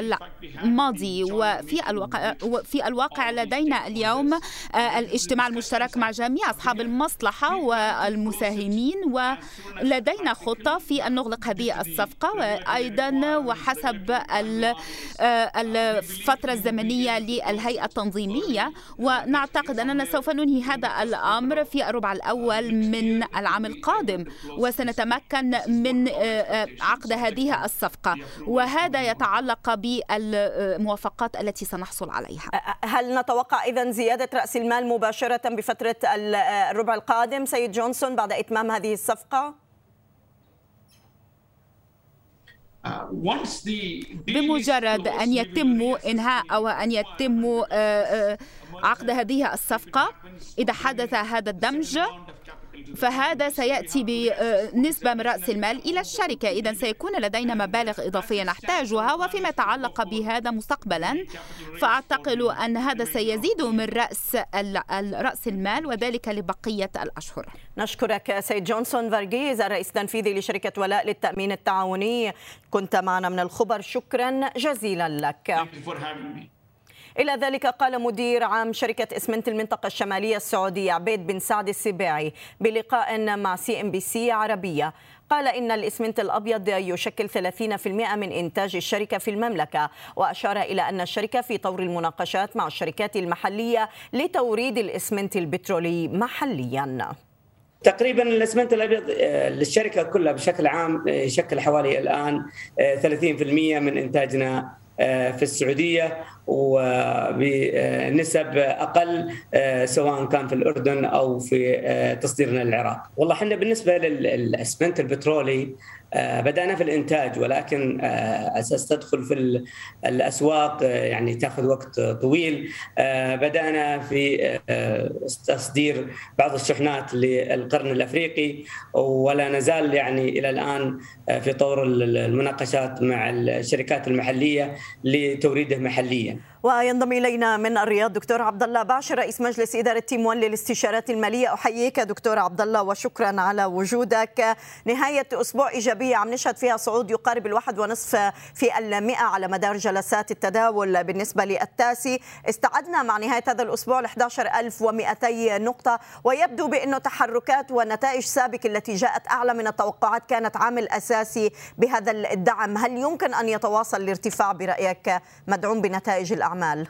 الماضي وفي الواقع في الواقع لدينا اليوم آه، الاجتماع المشترك مع جميع أصحاب المصلحة والمساهمين ولدينا خطة في أن نغلق هذه الصفقة وأيضا وحسب آه، الفترة الزمنية للهيئة التنظيمية ونعتقد أننا سوف ننهي هذا الأمر في الربع الأول من العام القادم وسنتمكن من عقد هذه الصفقة وهذا يتعلق بالموافقات التي سنحصل عليها. هل نتوقع إذا زيادة رأس المال مباشرة بفترة الربع القادم؟ سيد جونسون بعد إتمام هذه الصفقة؟ بمجرد أن يتم إنهاء أو أن يتم عقد هذه الصفقة إذا حدث هذا الدمج فهذا سيأتي بنسبة من رأس المال إلى الشركة. إذا سيكون لدينا مبالغ إضافية نحتاجها وفيما يتعلق بهذا مستقبلا. فأعتقد أن هذا سيزيد من رأس رأس المال وذلك لبقية الأشهر. نشكرك سيد جونسون فارغيز الرئيس التنفيذي لشركة ولاء للتأمين التعاوني. كنت معنا من الخبر. شكرا جزيلا لك. إلى ذلك قال مدير عام شركة إسمنت المنطقة الشمالية السعودية عبيد بن سعد السباعي بلقاء مع CNBC عربية. قال إن الإسمنت الأبيض يشكل 30% من إنتاج الشركة في المملكة وأشار إلى أن الشركة في طور المناقشات مع الشركات المحلية لتوريد الإسمنت البترولي محلياً. تقريبا الإسمنت الأبيض آه، للشركة كلها بشكل عام آه، يشكل حوالي الآن 30% آه، من إنتاجنا في السعودية. وبنسب أقل سواء كان في الأردن أو في تصديرنا للعراق. والله إحنا بالنسبة للاسمنت البترولي آه، بدأنا في الإنتاج ولكن آه، أساس تدخل في الأسواق آه، يعني تأخذ وقت طويل. بدأنا في تصدير بعض الشحنات للقرن الأفريقي ولا نزال يعني إلى الآن في طور المناقشات مع الشركات المحلية لتوريده محليا. وينضم إلينا من الرياض دكتور عبد الله باشر رئيس مجلس إدارة تيم 1 للاستشارات المالية. أحييك دكتور عبد الله وشكرا على وجودك. نهاية أسبوع إيجابية عم نشهد فيها صعود يقارب الواحد ونصف في المئة على مدار جلسات التداول بالنسبة للتاسي. استعدنا مع نهاية هذا الأسبوع ل 11200 نقطة ويبدو بانه تحركات ونتائج سابق التي جاءت أعلى من التوقعات كانت عامل أساسي بهذا الدعم. هل يمكن أن يتواصل الارتفاع برأيك مدعوم بنتائج الاعمال الأعمال.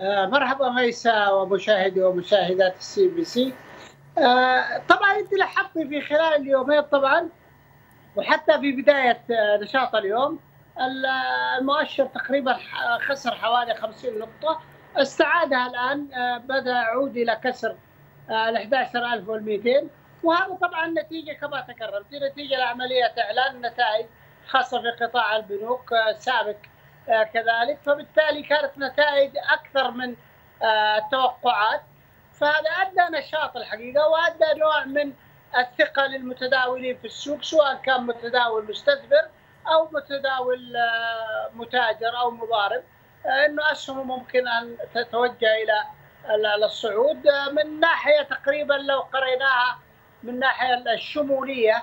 آه، مرحبا ميسا ومشاهدي ومشاهدات ال CNBC. آه، طبعا أنت لاحظتي في خلال اليومين طبعا وحتى في بداية آه، نشاط اليوم. المؤشر تقريبا خسر حوالي 50 نقطة. استعادها الآن بدا يعود إلى كسر ال 11200 وهذا طبعا نتيجة كما تكرمت نتيجة لعملية إعلان النتائج خاصة في قطاع البنوك سابق كذلك. فبالتالي كانت نتائج أكثر من آه، التوقعات فهذا أدى نشاط الحقيقة وأدى نوع من الثقة للمتداولين في السوق سواء كان متداول مستثمر أو متداول آه، متاجر أو مضارب. إنه أسهمه ممكن أن تتوجه إلى الصعود. من ناحية تقريبا لو قريناها من ناحية الشمولية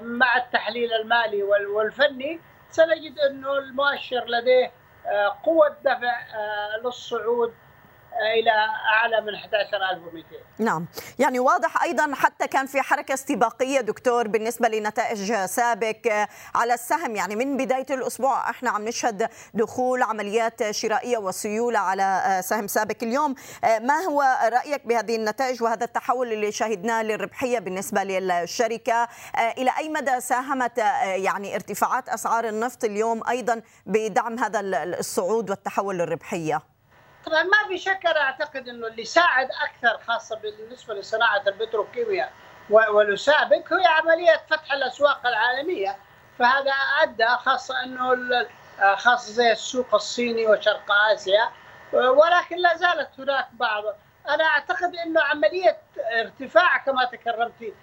مع التحليل المالي والفني سنجد أنه المؤشر لديه آه، قوة دفع آه، للصعود إلى أعلى من 11200 نعم. يعني واضح أيضا حتى كان في حركة استباقية دكتور بالنسبة لنتائج سابق على السهم. يعني من بداية الأسبوع إحنا عم نشهد دخول عمليات شرائية وسيولة على سهم سابق اليوم. ما هو رأيك بهذه النتائج وهذا التحول اللي شاهدناه للربحية بالنسبة للشركة؟ إلى أي مدى ساهمت يعني ارتفاعات أسعار النفط اليوم أيضا بدعم هذا الصعود والتحول للربحية؟ طبعا ما في شك أنا أعتقد إنه اللي ساعد أكثر خاصة بالنسبة لصناعة البتروكيمياء والسابق هي عملية فتح الأسواق العالمية. فهذا أدى خاصة إنه خاصه زي السوق الصيني وشرق آسيا ولكن لا زالت هناك بعض. أنا أعتقد إنه عملية ارتفاع كما تكرمتي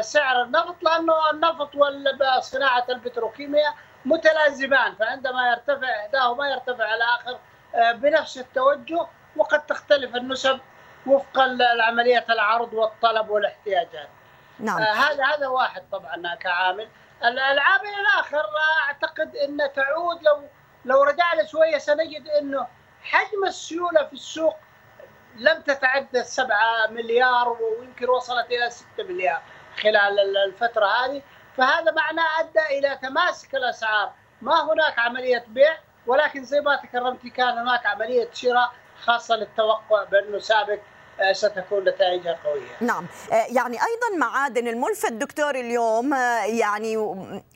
سعر النفط لأنه النفط وصناعه البتروكيمياء متلازمان فعندما يرتفع إحداهما يرتفع الآخر آه، بنفس التوجه وقد تختلف النسب وفقا لعملية العرض والطلب والاحتياجات. نعم. آه هذا هذا واحد طبعا كعامل. العامل الآخر أعتقد إن تعود لو لو رجعنا شوية سنجد إنه حجم السيولة في السوق لم تتعدى 7 مليار ويمكن وصلت إلى 6 مليار خلال الفترة هذه فهذا معناه أدى إلى تماسك الأسعار ما هناك عملية بيع ولكن زي ما تكرمتي كان هناك عملية شراء خاصة للتوقع بأنه سابق آه، ستكون نتائجها قوية. نعم، آه، يعني أيضا معادن الملفت دكتور اليوم آه، يعني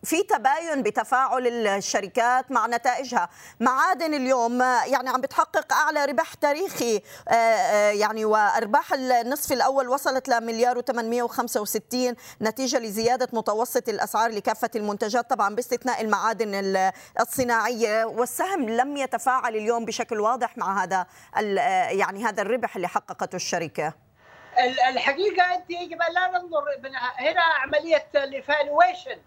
في تباين بتفاعل الشركات مع نتائجها. معادن اليوم يعني عم بتحقق أعلى ربح تاريخي آه، آه، يعني وأرباح النصف الأول وصلت لمليار و865 نتيجة لزيادة متوسط الأسعار لكافة المنتجات طبعا باستثناء المعادن الصناعية. والسهم لم يتفاعل اليوم بشكل واضح مع هذا يعني هذا الربح اللي حققته الشركة. الحقيقة أنت يجب لا ننظر هنا عملية الايفالويشن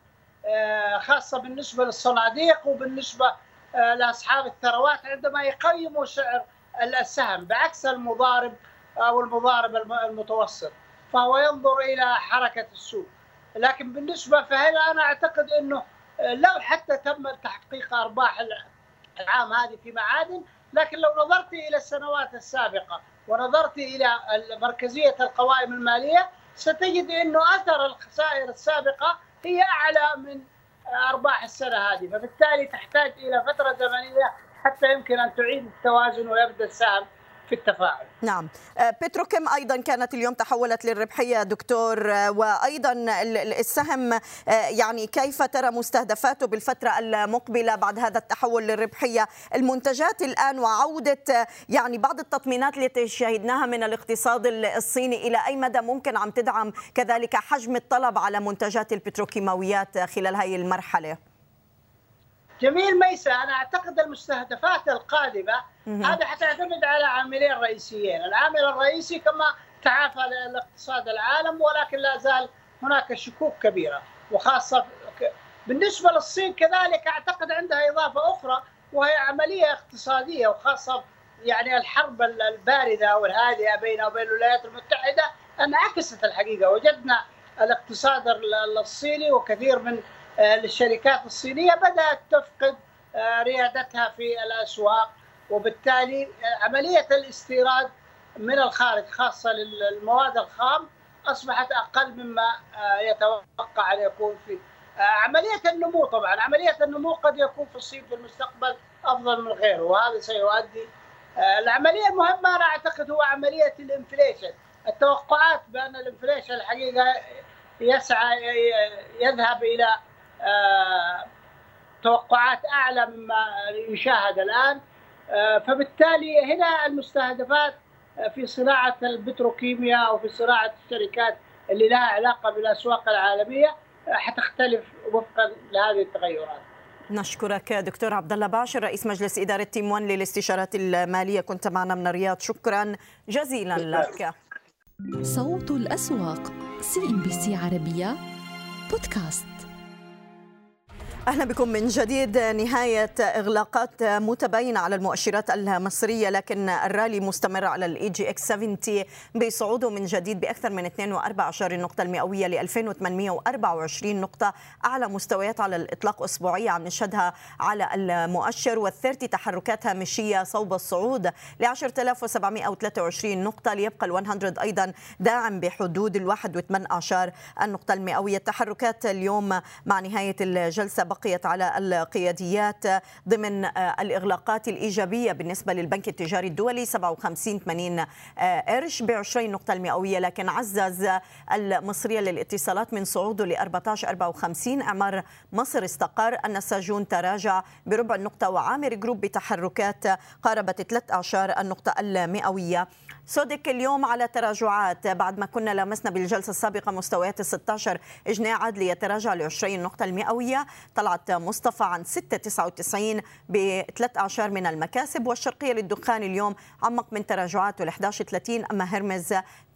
آه، خاصة بالنسبة للصناديق وبالنسبة آه، لأصحاب الثروات عندما يقيموا سعر السهم بعكس المضارب أو المضارب المتوسط فهو ينظر إلى حركة السوق. لكن بالنسبة فهنا أنا أعتقد إنه آه، لو حتى تم تحقيق أرباح العام هذه في معادن لكن لو نظرت إلى السنوات السابقة ونظرت إلى مركزية القوائم المالية ستجد إنه أثر الخسائر السابقة هي أعلى من أرباح السنة هذه فبالتالي تحتاج إلى فترة زمنية حتى يمكن أن تعيد التوازن ويبدأ السهم. في التفاعل. نعم. آه، بتروكيم أيضا كانت اليوم تحولت للربحية دكتور. آه، وأيضا السهم آه، يعني كيف ترى مستهدفاته بالفترة المقبلة بعد هذا التحول للربحية؟ المنتجات الآن وعودة يعني بعض التطمينات التي شهدناها من الاقتصاد الصيني إلى أي مدى ممكن عم تدعم كذلك حجم الطلب على منتجات البتروكيماويات خلال هذه المرحلة؟ جميل ميسا أنا أعتقد المستهدفات القادمة هذا حتعتمد على عاملين رئيسيين، العامل الرئيسي كما تعافى الاقتصاد العالم ولكن لا زال هناك شكوك كبيرة وخاصة بالنسبة للصين كذلك أعتقد عندها إضافة أخرى وهي عملية اقتصادية وخاصة يعني الحرب الباردة والهادئه بينها وبين الولايات المتحدة أنعكست الحقيقة وجدنا الاقتصاد الصيني وكثير من آه، الشركات الصينية بدأت تفقد آه، ريادتها في الأسواق وبالتالي آه، عملية الاستيراد من الخارج خاصة للمواد الخام أصبحت أقل مما يتوقع أن يكون في عملية النمو طبعا عملية النمو قد يكون في الصين في المستقبل أفضل من غيره وهذا سيؤدي. العملية المهمة أنا أعتقد هو عملية ال inflation. التوقعات بأن ال inflation الحقيقة يسعى يذهب إلى توقعات أعلى مما يشاهد الآن. آه، فبالتالي هنا المستهدفات في صناعة البتروكيمياء أو في صناعة الشركات اللي لها علاقة بالأسواق العالمية آه، حتختلف وفقا لهذه التغيرات. نشكرك دكتور عبد الله باشر رئيس مجلس إدارة Team 1 للاستشارات المالية. كنت معنا من الرياض. شكرا جزيلا لك. صوت الأسواق CNBC عربية بودكاست. أهلا بكم من جديد. نهاية إغلاقات متباينة على المؤشرات المصرية لكن الرالي مستمر على ال EGX 70 بصعوده من جديد بأكثر من 42 نقطة المئوية ل 2824 نقطة أعلى مستويات على الإطلاق أسبوعية عم نشهدها على المؤشر وال thirty تحركات هامشيه صوب الصعود ل 10723 نقطة ليبقى ال100 أيضا داعم بحدود ال1.8 النقطة المئوية التحركات اليوم مع نهاية الجلسة. بقيت على القياديات ضمن الإغلاقات الإيجابية بالنسبة للبنك التجاري الدولي 57 80 آه، قرش ب 20 نقطة المئوية. لكن عزز المصرية للاتصالات من صعوده ل 14 54 إعمار مصر استقر النساجون تراجع بربع النقطة وعامر جروب بتحركات قاربت 13 النقطة المئوية. سودك اليوم على تراجعات. بعد ما كنا لمسنا بالجلسة السابقة مستويات ال 16 جنيه عاد ليتراجع ل 20 نقطة المئوية طلعت مصطفى عن 6.99 بثلاث أعشار من المكاسب والشرقية للدخان اليوم عمق من تراجعاته ل 11.30 أما هرمز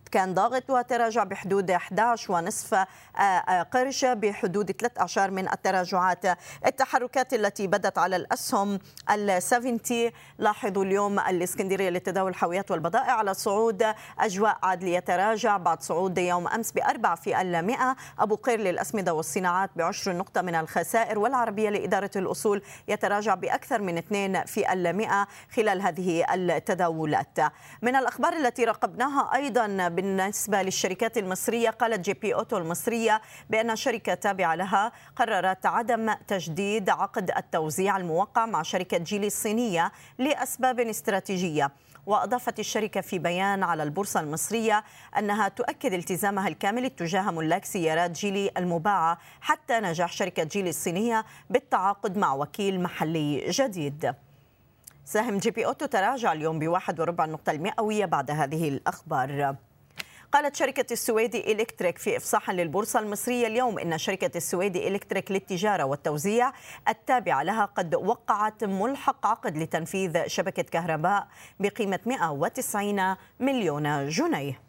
كان ضاغط وتراجع بحدود 11 ونصف آه، آه، قرش بحدود 3 أعشار من التراجعات. التحركات التي بدت على الأسهم ال 70 لاحظوا اليوم الإسكندرية لتداول الحاويات والبضائع على صعود أجواء عاد ليتراجع بعد صعود يوم أمس بأربع في المئة. أبو قير للأسمدة والصناعات بعشر نقطة من الخسائر والعربية لإدارة الأصول يتراجع بأكثر من 2 في المئة خلال هذه التداولات. من الأخبار التي راقبناها أيضا بالنسبة للشركات المصرية قالت GB Auto المصرية بأن شركة تابعة لها قررت عدم تجديد عقد التوزيع الموقع مع شركة جيلي الصينية لأسباب استراتيجية. وأضافت الشركة في بيان على البورصة المصرية أنها تؤكد التزامها الكامل تجاه ملاك سيارات جيلي المباعة حتى نجاح شركة جيلي الصينية بالتعاقد مع وكيل محلي جديد. سهم GB Auto تراجع اليوم بواحد وربع النقطة المئوية بعد هذه الأخبار. قالت شركة السويدي إلكتريك في إفصاح للبورصة المصرية اليوم إن شركة السويدي إلكتريك للتجارة والتوزيع التابعة لها قد وقعت ملحق عقد لتنفيذ شبكة كهرباء بقيمة 190 مليون جنيه.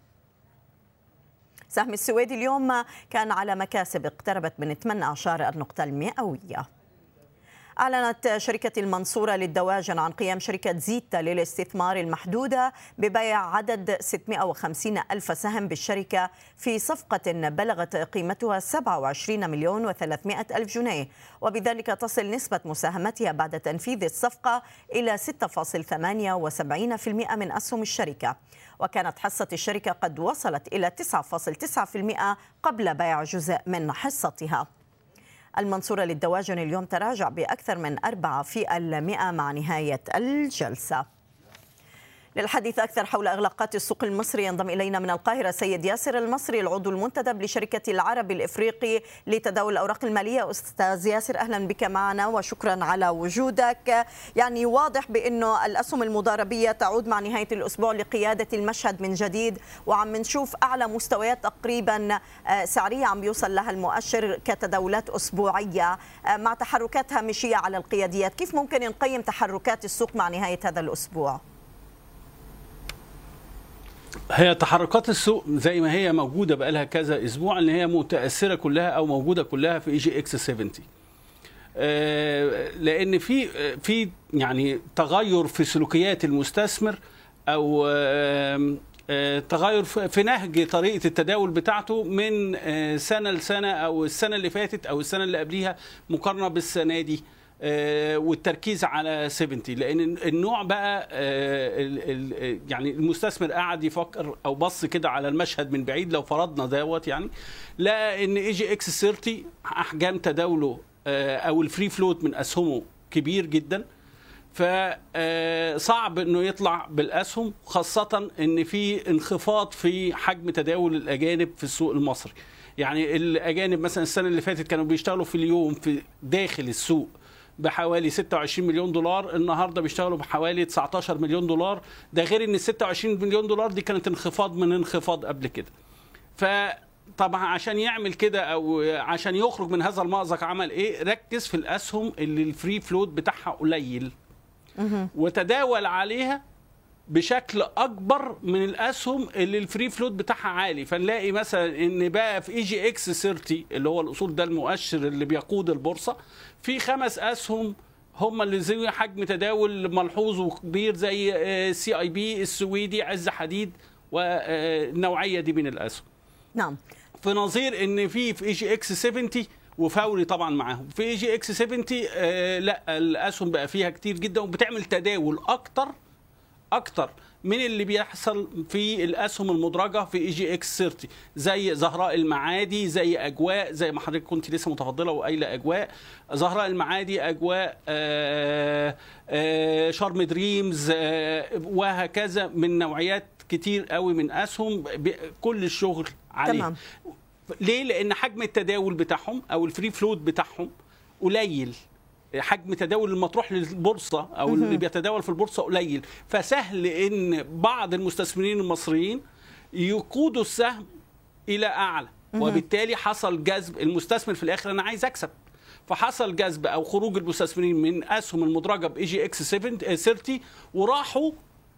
سهم السويدي اليوم كان على مكاسب اقتربت من 18 النقطة المئوية. أعلنت شركة المنصورة للدواجن عن قيام شركة زيتا للاستثمار المحدودة ببيع عدد 650 ألف سهم بالشركة في صفقة بلغت قيمتها 27 مليون و300 ألف جنيه. وبذلك تصل نسبة مساهمتها بعد تنفيذ الصفقة إلى 6.78% من أسهم الشركة. وكانت حصة الشركة قد وصلت إلى 9.9% قبل بيع جزء من حصتها. المنصورة للدواجن اليوم تراجع بأكثر من أربعة في المئة مع نهاية الجلسة. للحديث أكثر حول إغلاقات السوق المصري ينضم إلينا من القاهرة سيد ياسر المصري العضو المنتدب لشركة العربي الإفريقي لتداول الأوراق المالية. أستاذ ياسر أهلا بك معنا وشكرا على وجودك. يعني واضح بأنه الأسهم المضاربية تعود مع نهاية الأسبوع لقيادة المشهد من جديد وعم نشوف أعلى مستويات تقريبا آه، سعرية عم بيوصل لها المؤشر كتداولات أسبوعية. آه، مع تحركات هامشية على القياديات كيف ممكن نقيم تحركات السوق مع نهاية هذا الأسبوع؟ هي تحركات السوق زي ما هي موجودة بقى لها كذا أسبوع إن هي متأثرة كلها أو موجودة كلها في EGX 70 لأن في في يعني تغير في سلوكيات المستثمر أو آه، تغير في نهج طريقة التداول بتاعته من آه، سنة لسنة أو السنة اللي فاتت أو السنة اللي قبليها مقارنة بالسنة دي. آه، والتركيز على 70 لأن النوع بقى آه، يعني المستثمر قاعد يفكر أو بص كده على المشهد من بعيد لو فرضنا دوت يعني لقى إن EGX 30 أحجام تداوله آه، أو ال free float من أسهمه كبير جدا. فصعب إنه يطلع بالأسهم خاصة إن في انخفاض في حجم تداول الأجانب في السوق المصري. يعني الأجانب مثلا السنة اللي فاتت كانوا بيشتغلوا في اليوم في داخل السوق. بحوالي 26 مليون دولار. النهارده بيشتغلوا بحوالي 19 مليون دولار. ده غير إن ال 26 مليون دولار دي كانت انخفاض من انخفاض قبل كده. فطبعا عشان يعمل كده أو عشان يخرج من هذا المأزق عمل إيه؟ ركز في الأسهم اللي ال free float بتاعها قليل. وتداول عليها بشكل أكبر من الأسهم اللي ال free float بتاعها عالي. فنلاقي مثلا إن بقى في EGX 30 اللي هو الأصول ده المؤشر اللي بيقود البورصة في خمس أسهم هم اللي زي حجم تداول ملحوظ وكبير زي CIB السويدي عز حديد والنوعيه دي من الأسهم. نعم. في نظير إن في في EGX 70 وفوري طبعا معاهم. في EGX 70 آه لا الأسهم بقى فيها كتير جدا وبتعمل تداول أكتر أكتر من اللي بيحصل في الأسهم المدرجة في EGX 30 زي زهراء المعادي زي أجواء زي ما حضرتك كنت لسه متفضلة وقايلة أجواء. زهراء المعادي أجواء آآ آآ شرم دريمز وهكذا من نوعيات كتير قوي من أسهم. كل الشغل عليه. تمام. ليه؟ لأن حجم التداول بتاعهم أو ال free float بتاعهم قليل. حجم تداول المطروح للبورصة أو اللي بيتداول في البورصة قليل. فسهل إن بعض المستثمرين المصريين يقودوا السهم إلى أعلى. وبالتالي حصل جذب. المستثمر في الآخر أنا عايز أكسب. فحصل جذب أو خروج المستثمرين من أسهم المدرجة ب EGX 30 وراحوا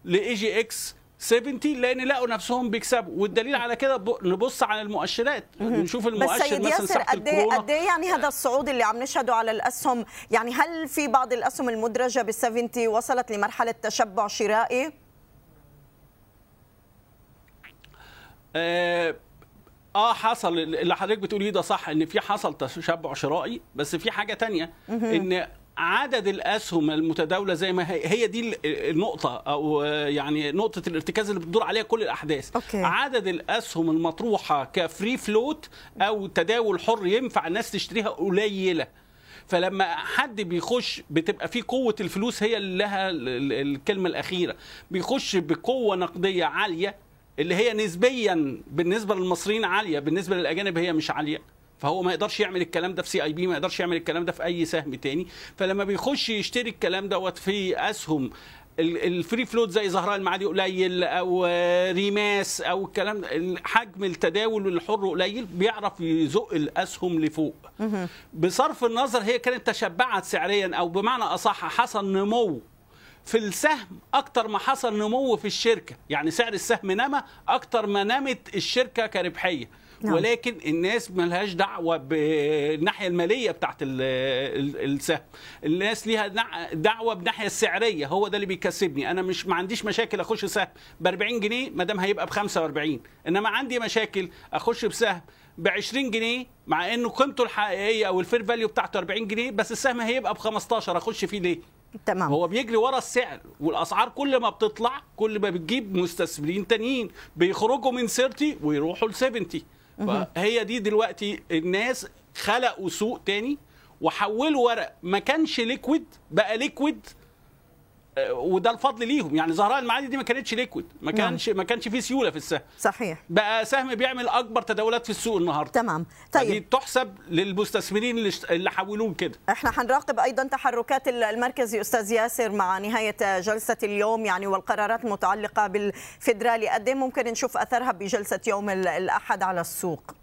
ل EGX 70 لأن لقوا نفسهم بيكسبوا. والدليل على كده نبص على المؤشرات. نشوف المؤشر بس سيد ياسر قد إيه قد إيه يعني هذا الصعود اللي عم نشهده على الأسهم؟ يعني هل في بعض الأسهم المدرجة بال 70 وصلت لمرحلة تشبع شرائي؟ آه آه حصل. اللي حضرتك بتقوليه ده صح إن في حصل تشبع شرائي بس في حاجة تانية. إن عدد الأسهم المتداولة زي ما هي هي دي النقطة أو يعني نقطة الارتكاز اللي بتدور عليها كل الأحداث. okay. عدد الأسهم المطروحة ك free float أو تداول حر ينفع الناس تشتريها قليلة. فلما حد بيخش بتبقى في قوة الفلوس هي اللي لها الكلمة الأخيرة. بيخش بقوة نقدية عالية اللي هي نسبيا بالنسبة للمصريين عالية بالنسبة للأجانب هي مش عالية. فهو ما يقدرش يعمل الكلام ده في CIB ما يقدرش يعمل الكلام ده في أي سهم تاني. فلما بيخش يشتري الكلام دوت في أسهم ال free float زي زهراء المعادي قليل أو ريماس أو الكلام حجم التداول الحر قليل بيعرف يزق الأسهم لفوق. بصرف النظر هي كانت تشبعت سعريا أو بمعنى أصح حصل نمو في السهم أكتر ما حصل نمو في الشركة. يعني سعر السهم نما أكتر ما نمت الشركة كربحية. نعم. ولكن الناس ملهاش دعوة بالناحيه المالية بتاعت السهم. الناس ليها دعوة بالناحيه السعرية هو ده اللي بيكسبني. أنا مش ما عنديش مشاكل أخش سهم ب 40 جنيه ما دام هيبقى ب 45 إنما عندي مشاكل أخش بسهم ب 20 جنيه مع إنه قيمته الحقيقية أو ال fair value بتاعته 40 جنيه بس السهم هيبقى ب 15 أخش فيه ليه؟ تمام. هو بيجري ورا السعر والأسعار كل ما بتطلع كل ما بتجيب مستثمرين تانيين بيخرجوا من 30 ويروحوا ل 70 فهي دي دلوقتي الناس خلقوا سوق تاني وحولوا ورق. ما كانش liquid بقى liquid وده الفضل ليهم. يعني زهراء المعادي دي ما كانتش liquid ما كانش ما كانش فيه سيولة في السهم. صحيح. بقى سهم بيعمل أكبر تداولات في السوق النهارده. تمام. طيب. دي تحسب للمستثمرين اللي اللي حولوه كده. إحنا هنراقب أيضا تحركات المركزي أستاذ ياسر مع نهاية جلسة اليوم يعني والقرارات المتعلقه بالفدرالي قد ممكن نشوف أثرها بجلسة يوم الأحد على السوق.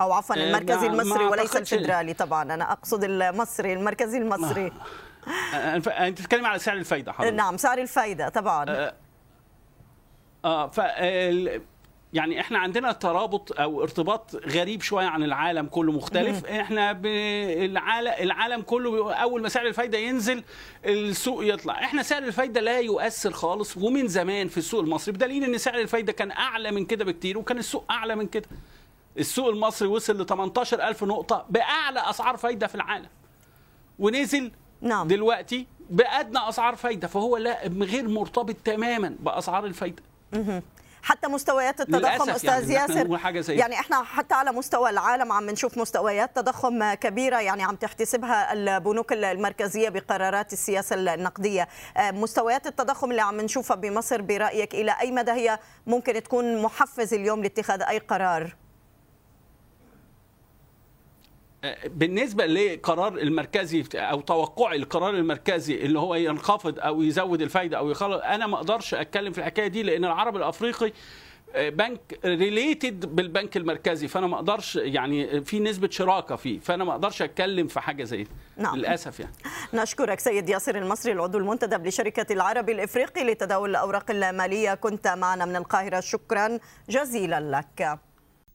أو عفوا المركزي المصري وليس الفدرالي طبعا. أنا أقصد المصري المركزي المصري. انت بتتكلم على سعر الفايدة حضرتك. نعم سعر الفايدة طبعا. أه, آه ف يعني إحنا عندنا ترابط أو ارتباط غريب شوية عن العالم كله مختلف. إحنا العالم العالم كله أول ما سعر الفايدة ينزل السوق يطلع. إحنا سعر الفايدة لا يؤثر خالص ومن زمان في السوق المصري بدليل إن سعر الفايدة كان أعلى من كده بكتير وكان السوق أعلى من كده. السوق المصري وصل ل 18000 نقطة بأعلى أسعار فايدة في العالم. ونزل نعم. دلوقتي بأدنى أسعار فايدة فهو لا غير مرتبط تماما بأسعار الفايدة. حتى مستويات التضخم أستاذ يعني ياسر. حاجة زي يعني إحنا حتى على مستوى العالم عم نشوف مستويات تضخم كبيرة يعني عم تحتسبها البنوك المركزية بقرارات السياسة النقدية. مستويات التضخم اللي عم نشوفها بمصر برأيك إلى أي مدى هي ممكن تكون محفز اليوم لاتخاذ أي قرار؟ بالنسبة لقرار المركزي أو توقعي القرار المركزي اللي هو ينخفض أو يزود الفايدة أو يخلص أنا ما أقدرش أتكلم في الحكاية دي لأن العرب الأفريقي بنك related بالبنك المركزي فأنا ما أقدرش يعني في نسبة شراكة فيه فأنا ما أقدرش أتكلم في حاجة زي دي. نعم. للأسف يعني. نشكرك سيد ياسر المصري العضو المنتدب لشركة العربي الإفريقي لتداول الأوراق المالية. كنت معنا من القاهرة شكرا جزيلا لك.